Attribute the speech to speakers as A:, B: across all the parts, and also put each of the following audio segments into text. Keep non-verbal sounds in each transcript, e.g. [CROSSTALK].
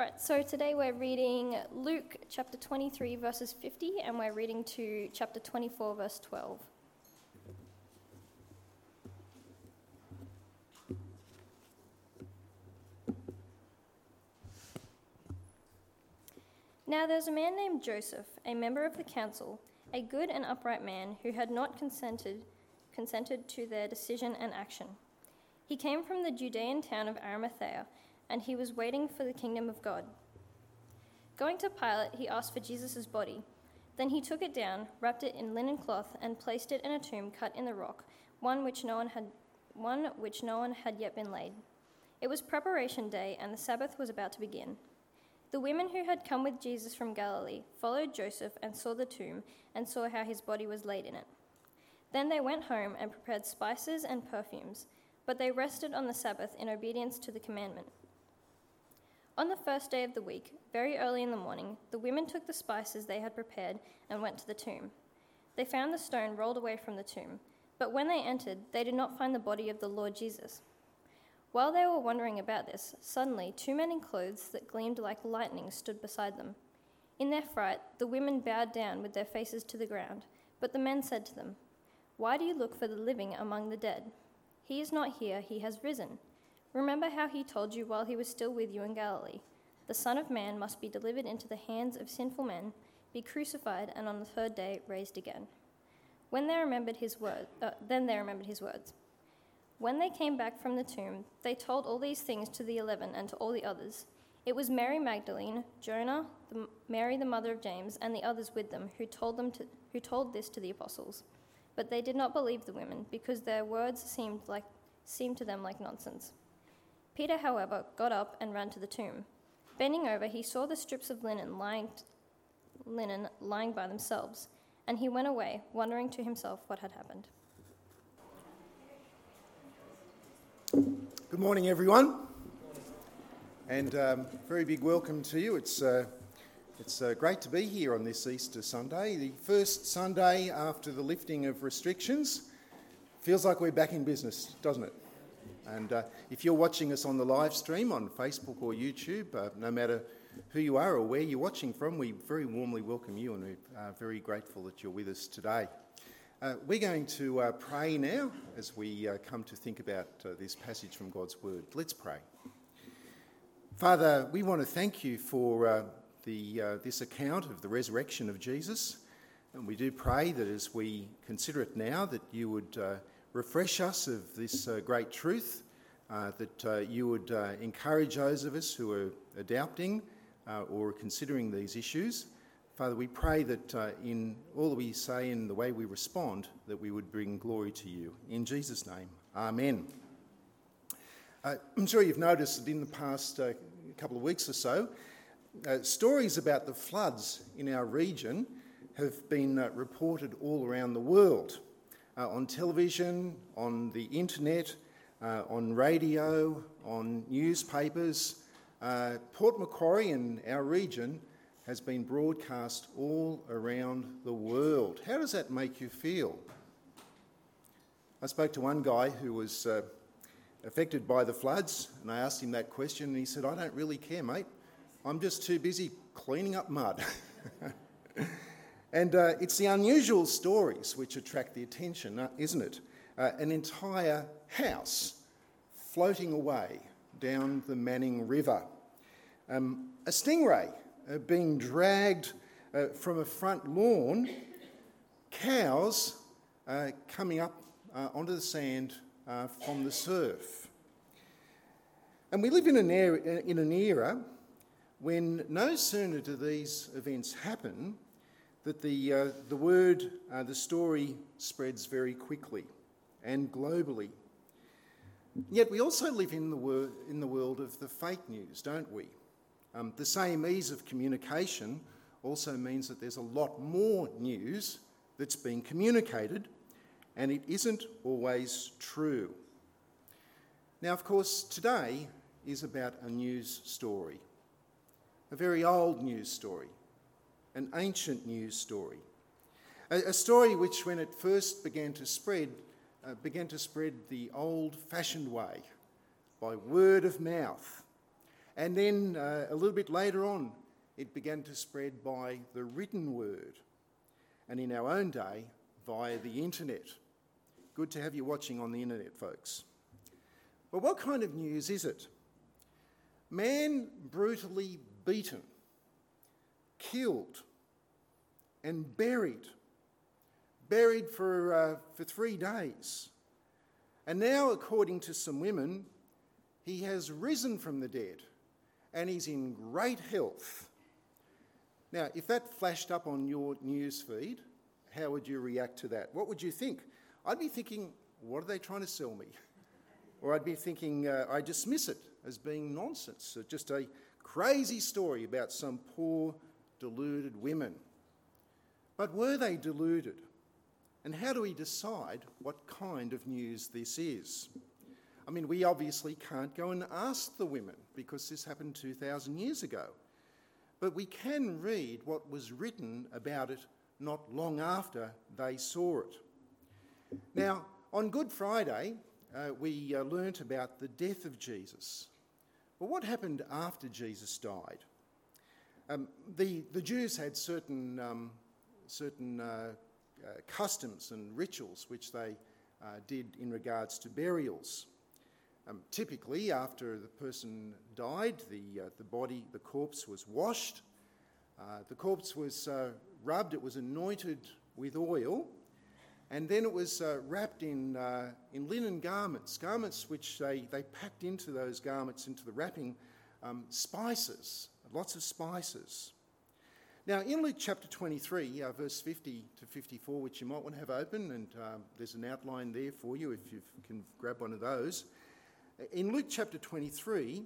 A: All right, so today we're reading Luke chapter 23, verses 50, and we're reading to chapter 24, verse 12. Now there's a man named Joseph, a member of the council, a good and upright man who had not consented, consented to their decision and action. He came from the Judean town of Arimathea and he was waiting for the kingdom of God. Going to Pilate, he asked for Jesus' body. Then he took it down, wrapped it in linen cloth, and placed it in a tomb cut in the rock, one which no one had, one which no one had yet been laid. It was preparation day, and the Sabbath was about to begin. The women who had come with Jesus from Galilee followed Joseph and saw the tomb and saw how his body was laid in it. Then they went home and prepared spices and perfumes, but they rested on the Sabbath in obedience to the commandment. On the first day of the week, very early in the morning, the women took the spices they had prepared and went to the tomb. They found the stone rolled away from the tomb, but when they entered, they did not find the body of the Lord Jesus. While they were wondering about this, suddenly two men in clothes that gleamed like lightning stood beside them. In their fright, the women bowed down with their faces to the ground, but the men said to them, Why do you look for the living among the dead? He is not here, he has risen. Remember how he told you while he was still with you in Galilee the Son of Man must be delivered into the hands of sinful men, be crucified, and on the third day raised again. When they remembered his word, uh, then they remembered his words. When they came back from the tomb, they told all these things to the eleven and to all the others. It was Mary Magdalene, Joanna, the, Mary the mother of James, and the others with them who told them to, who told this to the apostles. But they did not believe the women because their words seemed like seemed to them like nonsense. Peter, however, got up and ran to the tomb. Bending over, he saw the strips of linen lying, linen lying by themselves, and he went away, wondering to himself what had happened.
B: Good morning, everyone, and um, very big welcome to you. It's uh, it's uh, great to be here on this Easter Sunday, the first Sunday after the lifting of restrictions. Feels like we're back in business, doesn't it? And uh, if you're watching us on the live stream on Facebook or YouTube, uh, no matter who you are or where you're watching from, we very warmly welcome you and we're very grateful that you're with us today. Uh, we're going to uh, pray now as we uh, come to think about this passage from God's Word. Let's pray. Father, we want to thank you for the, this account of the resurrection of Jesus. And we do pray that as we consider it now, that you would refresh us of this uh, great truth, uh, that uh, you would uh, encourage those of us who are adopting uh, or considering these issues. Father, we pray that in all that we say and the way we respond, that we would bring glory to you. In Jesus' name, Amen. I'm sure you've noticed that in the past couple of weeks or so, stories about the floods in our region have been reported all around the world uh, on television, on the internet, uh, on radio, on newspapers. Uh, Port Macquarie and our region has been broadcast all around the world. How does that make you feel? I spoke to one guy who was uh, affected by the floods, and I asked him that question, and he said, I don't really care, mate. I'm just too busy cleaning up mud. [LAUGHS] And uh, it's the unusual stories which attract the attention, uh, isn't it? Uh, an entire house floating away down the Manning River. Um, a stingray uh, being dragged uh, from a front lawn, cows uh, coming up onto the sand from the surf. And we live in an, era, in an era when no sooner do these events happen that the, uh, the word, uh, the story spreads very quickly and globally. Yet we also live in the, wor- in the world of the fake news, don't we? Um, the same ease of communication also means that there's a lot more news that's being communicated, and it isn't always true. Now, of course, today is about a news story, a very old news story, an ancient news story. A, a story which, when it first began to spread, uh, began to spread the old fashioned way by word of mouth. And then uh, a little bit later on, it began to spread by the written word. And in our own day, via the internet. Good to have you watching on the internet, folks. But what kind of news is it? Man brutally beaten, killed, and buried. Buried for, uh, for three days. And now, according to some women, he has risen from the dead and he's in great health. Now, if that flashed up on your news feed, how would you react to that? What would you think? I'd be thinking, what are they trying to sell me? [LAUGHS] or I'd be thinking, uh, I dismiss it as being nonsense, just a crazy story about some poor, deluded women but were they deluded? And how do we decide what kind of news this is? I mean, we obviously can't go and ask the women because this happened 2,000 years ago. But we can read what was written about it not long after they saw it. Now, on Good Friday, uh, we uh, learnt about the death of Jesus. Well, what happened after Jesus died? Um, the, the Jews had certain um, certain uh, uh, customs and rituals which they uh, did in regards to burials. Um, typically, after the person died, the, uh, the body, the corpse was washed. the corpse was rubbed, it was anointed with oil, and then it was uh, wrapped in, uh, in linen garments, garments which they, they packed into those garments, into the wrapping, um, spices, lots of spices. Now, in Luke chapter 23, uh, verse 50 to 54, which you might want to have open, and um, there's an outline there for you if you can grab one of those. In Luke chapter 23,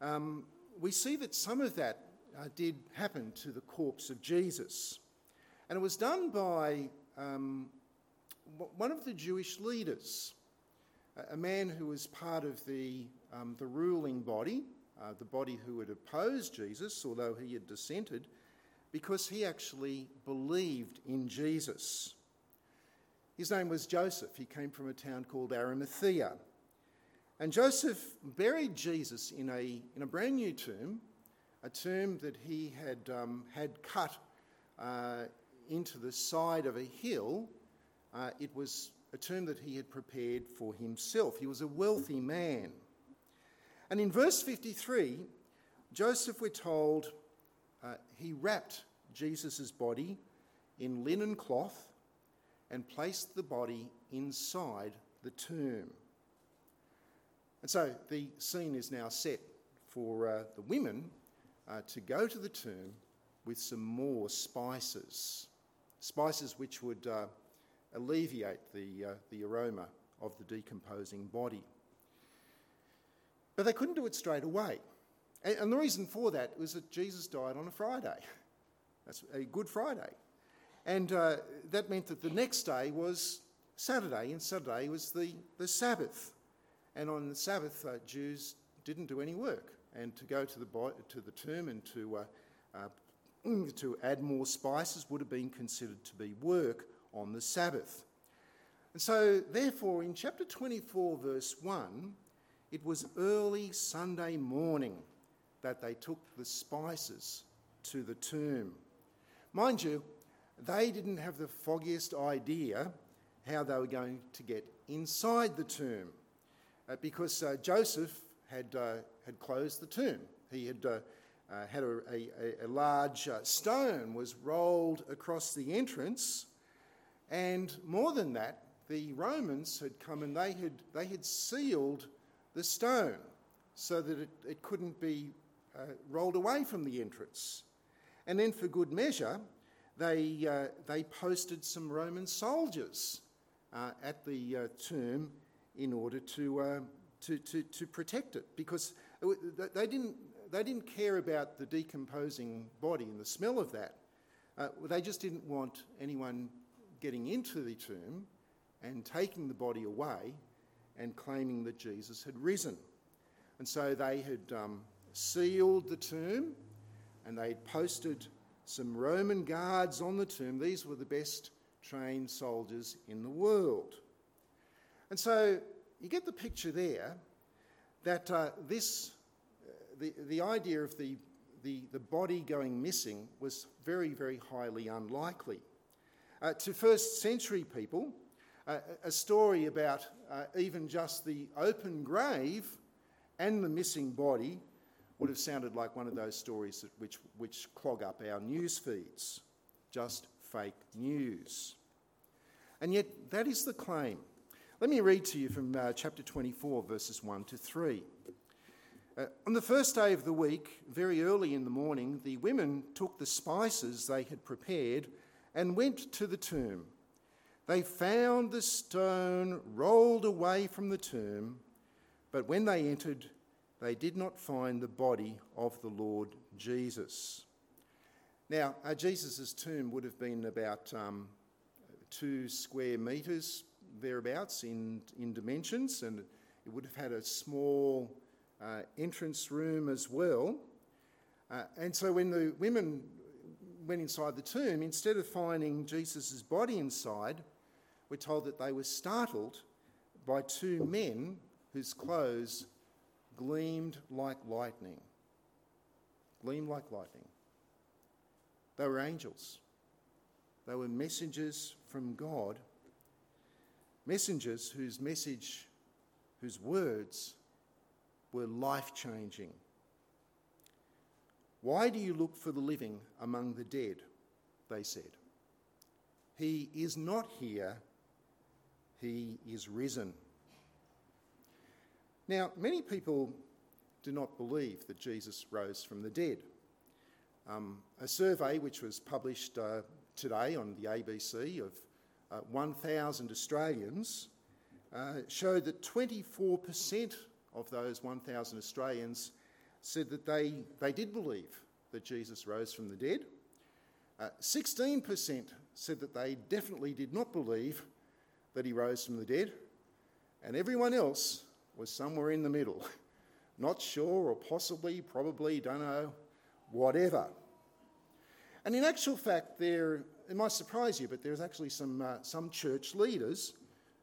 B: um, we see that some of that uh, did happen to the corpse of Jesus. And it was done by um, one of the Jewish leaders, a man who was part of the, um, the ruling body, uh, the body who had opposed Jesus, although he had dissented because he actually believed in Jesus. His name was Joseph. He came from a town called Arimathea. And Joseph buried Jesus in a, in a brand new tomb, a tomb that he had, um, had cut uh, into the side of a hill. Uh, it was a tomb that he had prepared for himself. He was a wealthy man. And in verse 53, Joseph, we're told, uh, he wrapped Jesus' body in linen cloth and placed the body inside the tomb. And so the scene is now set for uh, the women uh, to go to the tomb with some more spices, spices which would uh, alleviate the, uh, the aroma of the decomposing body. But they couldn't do it straight away. And, and the reason for that was that Jesus died on a Friday. That's a Good Friday. And uh, that meant that the next day was Saturday, and Saturday was the, the Sabbath. And on the Sabbath, uh, Jews didn't do any work. And to go to the, to the tomb and to, uh, uh, to add more spices would have been considered to be work on the Sabbath. And so, therefore, in chapter 24, verse 1, it was early Sunday morning that they took the spices to the tomb. Mind you, they didn't have the foggiest idea how they were going to get inside the tomb uh, because uh, Joseph had, uh, had closed the tomb. He had uh, uh, had a, a, a large uh, stone was rolled across the entrance, and more than that, the Romans had come and they had, they had sealed the stone so that it, it couldn't be uh, rolled away from the entrance. And then, for good measure, they, uh, they posted some Roman soldiers uh, at the uh, tomb in order to, uh, to, to, to, protect it because uh, they didn't, they didn't care about the decomposing body and the smell of that. they just didn't want anyone getting into the tomb and taking the body away and claiming that Jesus had risen. And so they had um, sealed the tomb and they posted some Roman guards on the tomb. These were the best trained soldiers in the world. And so you get the picture there that uh, this, uh, the, the idea of the, the, the body going missing was very, very highly unlikely. Uh, to first century people, uh, a story about uh, even just the open grave and the missing body would have sounded like one of those stories which, which clog up our news feeds just fake news. And yet, that is the claim. Let me read to you from uh, chapter 24, verses 1 to 3. Uh, on the first day of the week, very early in the morning, the women took the spices they had prepared and went to the tomb. They found the stone rolled away from the tomb, but when they entered, they did not find the body of the Lord Jesus. Now, uh, Jesus' tomb would have been about um, two square metres, thereabouts, in, in dimensions, and it would have had a small uh, entrance room as well. Uh, and so when the women went inside the tomb, instead of finding Jesus' body inside, we're told that they were startled by two men whose clothes gleamed like lightning. Gleamed like lightning. They were angels. They were messengers from God, messengers whose message, whose words were life changing. Why do you look for the living among the dead? They said. He is not here, he is risen. Now, many people do not believe that Jesus rose from the dead. Um, a survey which was published uh, today on the ABC of uh, 1,000 Australians uh, showed that 24% of those 1,000 Australians said that they, they did believe that Jesus rose from the dead. 16% uh, said that they definitely did not believe that he rose from the dead. And everyone else was somewhere in the middle. [LAUGHS] Not sure, or possibly, probably, don't know, whatever. And in actual fact, there, it might surprise you, but there's actually some, uh, some church leaders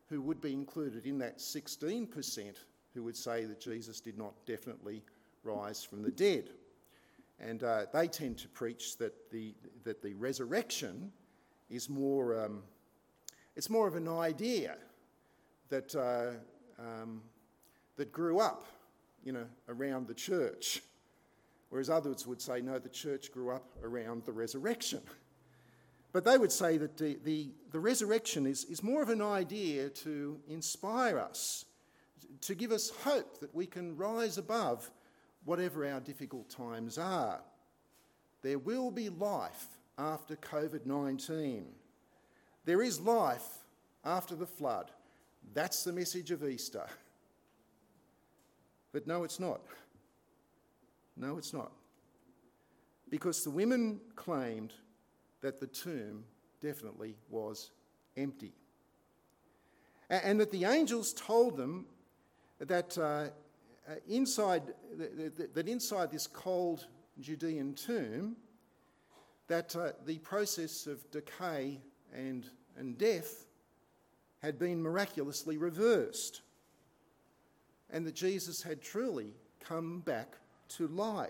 B: who would be included in that 16% who would say that Jesus did not definitely rise from the dead. And uh, they tend to preach that the, that the resurrection is more, um, it's more of an idea that uh, um, that grew up, you know, around the church. Whereas others would say, no, the church grew up around the resurrection. But they would say that the, the, the resurrection is, is more of an idea to inspire us, to give us hope that we can rise above whatever our difficult times are. There will be life after COVID 19. There is life after the flood. That's the message of Easter. [LAUGHS] But no, it's not. No, it's not. Because the women claimed that the tomb definitely was empty. And that the angels told them that, uh, uh inside, that inside this cold Judean tomb, that uh, the process of decay and, and death had been miraculously reversed and that Jesus had truly come back to life.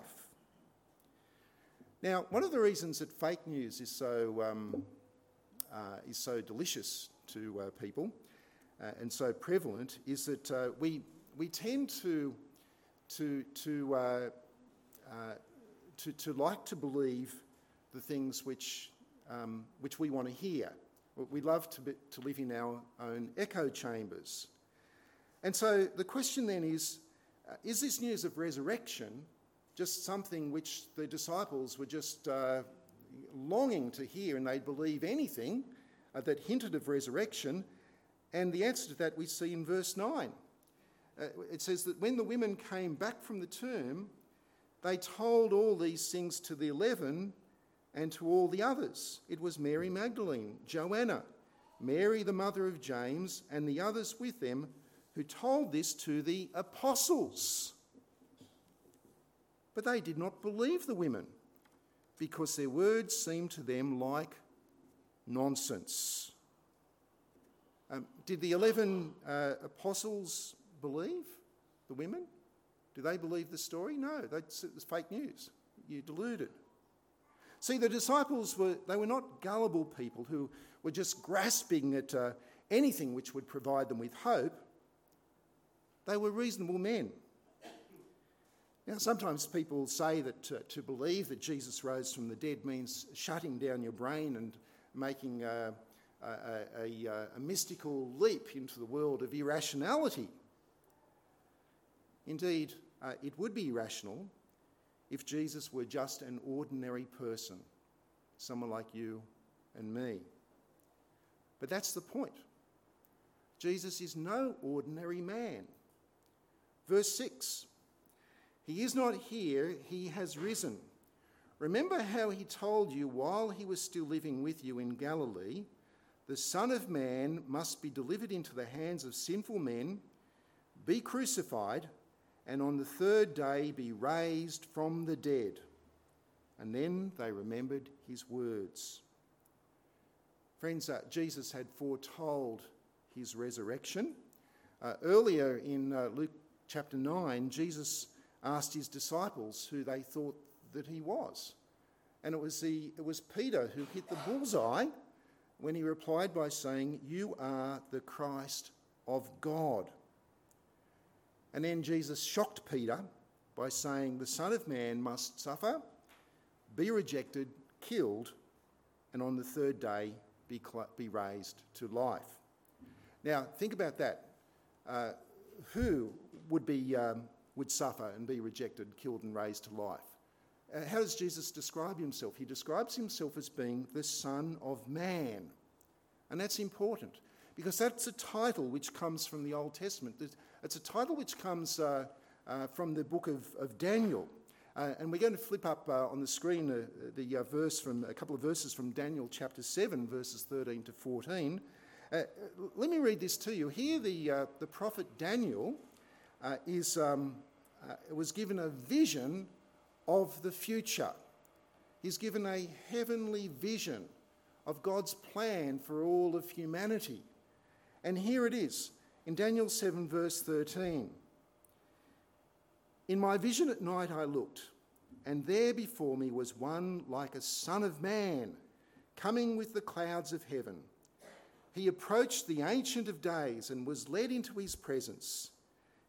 B: Now, one of the reasons that fake news is so, um, uh, is so delicious to uh, people uh, and so prevalent is that uh, we, we tend to, to, to, uh, uh, to, to, like to believe the things which, um, which we want to hear. We love to, be, to live in our own echo chambers. And so the question then is uh, is this news of resurrection just something which the disciples were just uh, longing to hear and they'd believe anything uh, that hinted of resurrection? And the answer to that we see in verse 9. Uh, it says that when the women came back from the tomb, they told all these things to the eleven and to all the others. It was Mary Magdalene, Joanna, Mary the mother of James, and the others with them who told this to the apostles. But they did not believe the women because their words seemed to them like nonsense. Um, did the 11 uh, apostles believe the women? Do they believe the story? No, that's it was fake news. You're deluded. See, the disciples were, they were not gullible people who were just grasping at uh, anything which would provide them with hope. They were reasonable men. Now, sometimes people say that to, to believe that Jesus rose from the dead means shutting down your brain and making uh, a, a, a, uh, a mystical leap into the world of irrationality. Indeed, uh, it would be irrational if Jesus were just an ordinary person, someone like you and me. But that's the point. Jesus is no ordinary man. Verse 6 He is not here, he has risen. Remember how he told you while he was still living with you in Galilee the Son of Man must be delivered into the hands of sinful men, be crucified, and on the third day be raised from the dead. And then they remembered his words. Friends, uh, Jesus had foretold his resurrection. Uh, earlier in uh, Luke chapter 9, Jesus asked his disciples who they thought that he was. And it was, the, it was Peter who hit the bullseye when he replied by saying, You are the Christ of God. And then Jesus shocked Peter by saying, The Son of Man must suffer, be rejected, killed, and on the third day be, cl- be raised to life. Now, think about that. Uh, who would, be, um, would suffer and be rejected, killed, and raised to life. Uh, how does Jesus describe himself? He describes himself as being the Son of Man. And that's important because that's a title which comes from the Old Testament. It's a title which comes uh, uh, from the book of, of Daniel. Uh, and we're going to flip up uh, on the screen uh, the uh, verse from a couple of verses from Daniel chapter 7, verses 13 to 14. let me read this to you. Here, the, the prophet Daniel uh, is um, uh, was given a vision of the future. He's given a heavenly vision of God's plan for all of humanity. And here it is in Daniel 7, verse 13. In my vision at night I looked, and there before me was one like a son of man, coming with the clouds of heaven. He approached the Ancient of Days and was led into his presence.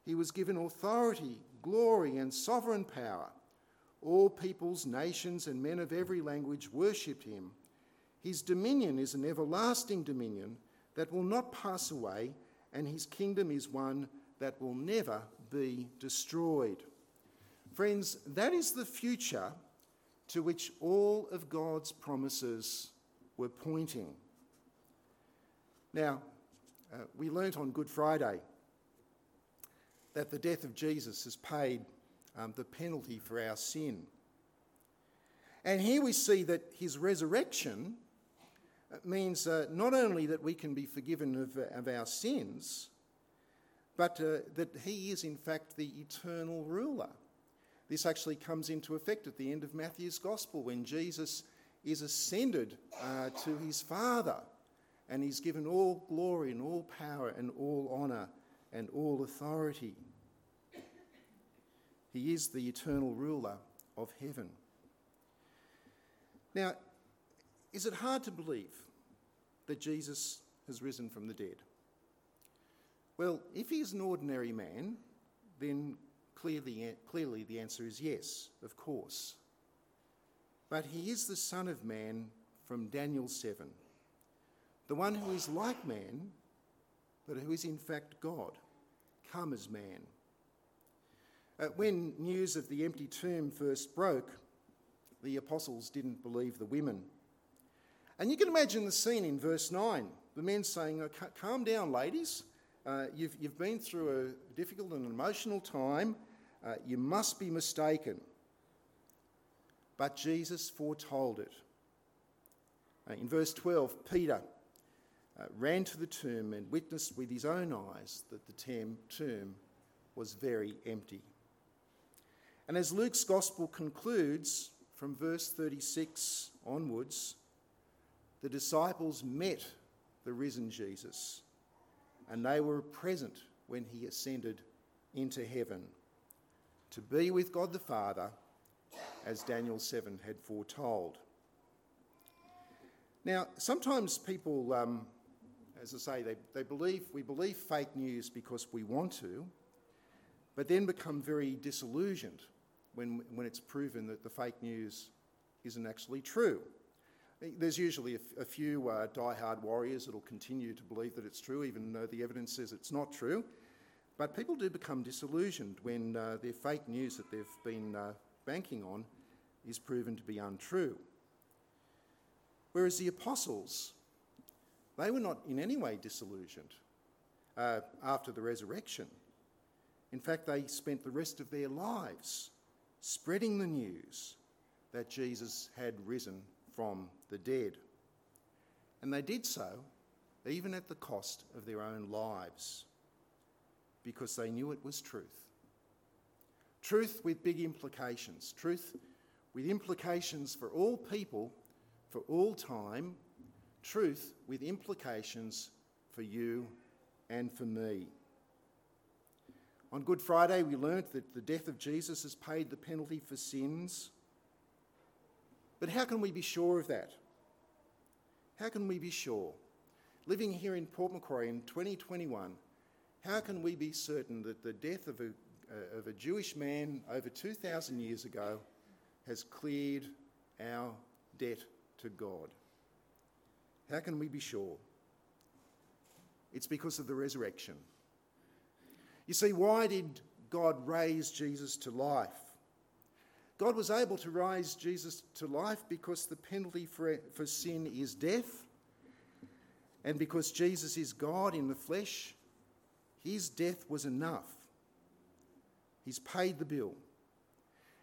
B: He was given authority, glory, and sovereign power. All peoples, nations, and men of every language worshipped him. His dominion is an everlasting dominion that will not pass away, and his kingdom is one that will never be destroyed. Friends, that is the future to which all of God's promises were pointing. Now, uh, we learnt on Good Friday that the death of Jesus has paid um, the penalty for our sin. And here we see that his resurrection uh, means uh, not only that we can be forgiven of, uh, of our sins, but uh, that he is in fact the eternal ruler. This actually comes into effect at the end of Matthew's gospel when Jesus is ascended uh, to his Father and he's given all glory and all power and all honour and all authority. He is the eternal ruler of heaven. Now, is it hard to believe that Jesus has risen from the dead? Well, if he is an ordinary man, then clearly, clearly the answer is yes, of course. But he is the Son of Man from Daniel 7, the one who is like man, but who is in fact God come as man. Uh, when news of the empty tomb first broke, the apostles didn't believe the women. And you can imagine the scene in verse 9 the men saying, oh, Calm down, ladies. Uh, you've, you've been through a difficult and emotional time. Uh, you must be mistaken. But Jesus foretold it. Uh, in verse 12, Peter uh, ran to the tomb and witnessed with his own eyes that the tomb was very empty. And as Luke's gospel concludes from verse 36 onwards, the disciples met the risen Jesus and they were present when he ascended into heaven to be with God the Father as Daniel 7 had foretold. Now, sometimes people um, as I say, they, they believe, we believe fake news because we want to, but then become very disillusioned when, when it's proven that the fake news isn't actually true. Eh, there's usually a, few uh, die-hard warriors that'll continue to believe that it's true, even though the evidence says it's not true. But people do become disillusioned when uh, their fake news that they've been uh, banking on is proven to be untrue. Whereas the apostles they were not in any way disillusioned uh, after the resurrection. In fact, they spent the rest of their lives spreading the news that Jesus had risen from the dead. And they did so even at the cost of their own lives because they knew it was truth. Truth with big implications, truth with implications for all people, for all time, truth with implications for you and for me. On Good Friday, we learnt that the death of Jesus has paid the penalty for sins. But how can we be sure of that? How can we be sure? Living here in Port Macquarie in 2021, how can we be certain that the death of a, uh, of a Jewish man over 2,000 years ago has cleared our debt to God? How can we be sure? It's because of the resurrection. You see, why did God raise Jesus to life? God was able to raise Jesus to life because the penalty for, for sin is death, and because Jesus is God in the flesh, his death was enough. He's paid the bill.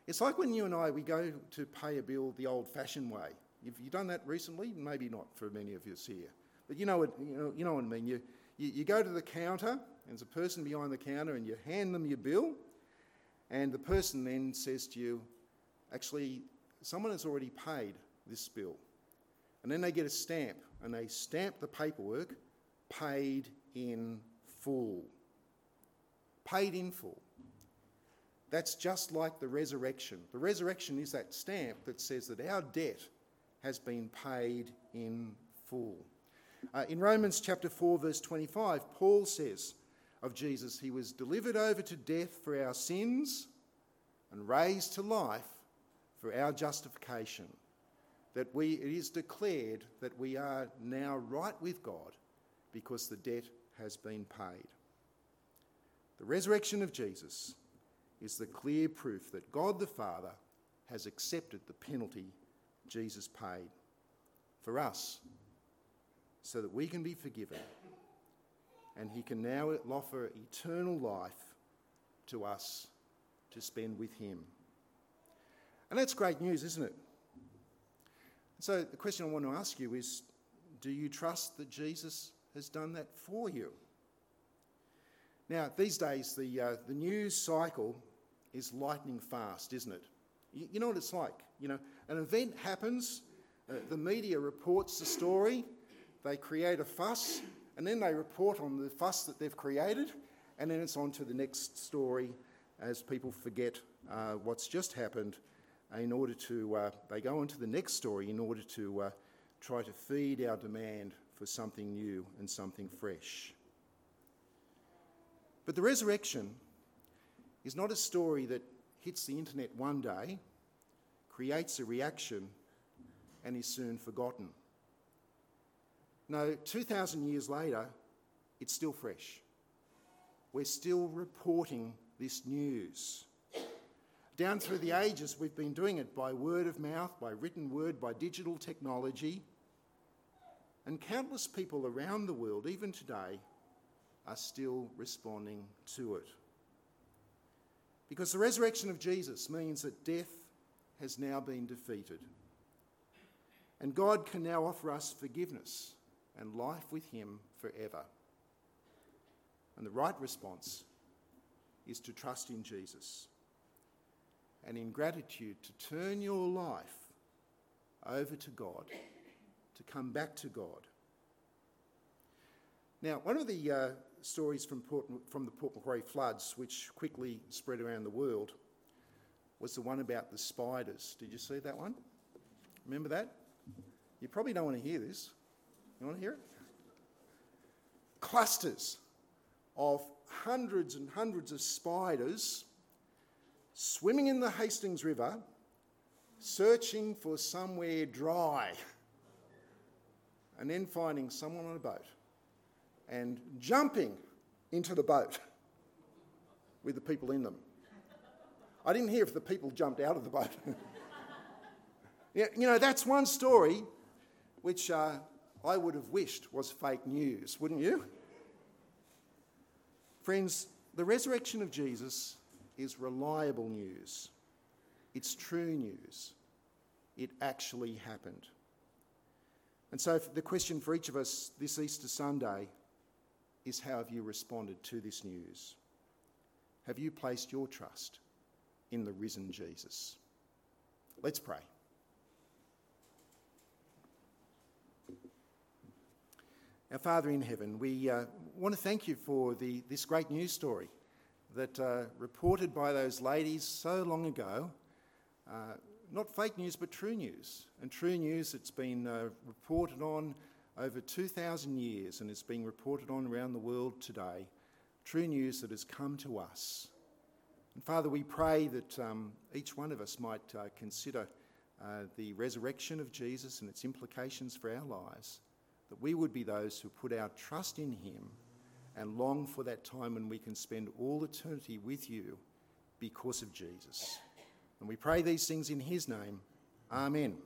B: It's like when you and I we go to pay a bill the old fashioned way. Have you done that recently? Maybe not for many of us here. But you know what, you know, you know what I mean. You, you, you go to the counter, and there's a person behind the counter, and you hand them your bill, and the person then says to you, actually, someone has already paid this bill. And then they get a stamp, and they stamp the paperwork, paid in full. Paid in full. That's just like the resurrection. The resurrection is that stamp that says that our debt has been paid in full. Uh, in Romans chapter 4, verse 25, Paul says of Jesus, He was delivered over to death for our sins and raised to life for our justification. That we, it is declared that we are now right with God because the debt has been paid. The resurrection of Jesus is the clear proof that God the Father has accepted the penalty Jesus paid for us so that we can be forgiven and he can now offer eternal life to us to spend with him. And that's great news, isn't it? So the question I want to ask you is do you trust that Jesus has done that for you? Now, these days, the, uh, the news cycle is lightning fast, isn't it? You, you know what it's like. You know, an event happens, uh, the media reports the story, they create a fuss, and then they report on the fuss that they've created, and then it's on to the next story as people forget uh, what's just happened in order to, uh, they go on to the next story in order to uh, try to feed our demand for something new and something fresh. But the resurrection is not a story that hits the internet one day, creates a reaction, and is soon forgotten. No, 2,000 years later, it's still fresh. We're still reporting this news. Down through the ages, we've been doing it by word of mouth, by written word, by digital technology. And countless people around the world, even today, are still responding to it. Because the resurrection of Jesus means that death has now been defeated. And God can now offer us forgiveness and life with Him forever. And the right response is to trust in Jesus and in gratitude to turn your life over to God, to come back to God. Now, one of the uh, stories from, Port, from the Port Macquarie floods, which quickly spread around the world, was the one about the spiders. Did you see that one? Remember that? You probably don't want to hear this. You want to hear it? Clusters of hundreds and hundreds of spiders swimming in the Hastings River, searching for somewhere dry, and then finding someone on a boat and jumping into the boat with the people in them. I didn't hear if the people jumped out of the boat. [LAUGHS] you know, that's one story which uh, I would have wished was fake news, wouldn't you? Friends, the resurrection of Jesus is reliable news, it's true news. It actually happened. And so, the question for each of us this Easter Sunday is how have you responded to this news? Have you placed your trust in the risen Jesus? Let's pray. Our Father in heaven, we uh, want to thank you for the, this great news story that uh, reported by those ladies so long ago. Uh, not fake news, but true news. And true news that's been uh, reported on over 2,000 years and is being reported on around the world today, true news that has come to us. And Father, we pray that um, each one of us might uh, consider uh, the resurrection of Jesus and its implications for our lives, that we would be those who put our trust in Him and long for that time when we can spend all eternity with you because of Jesus. And we pray these things in His name. Amen.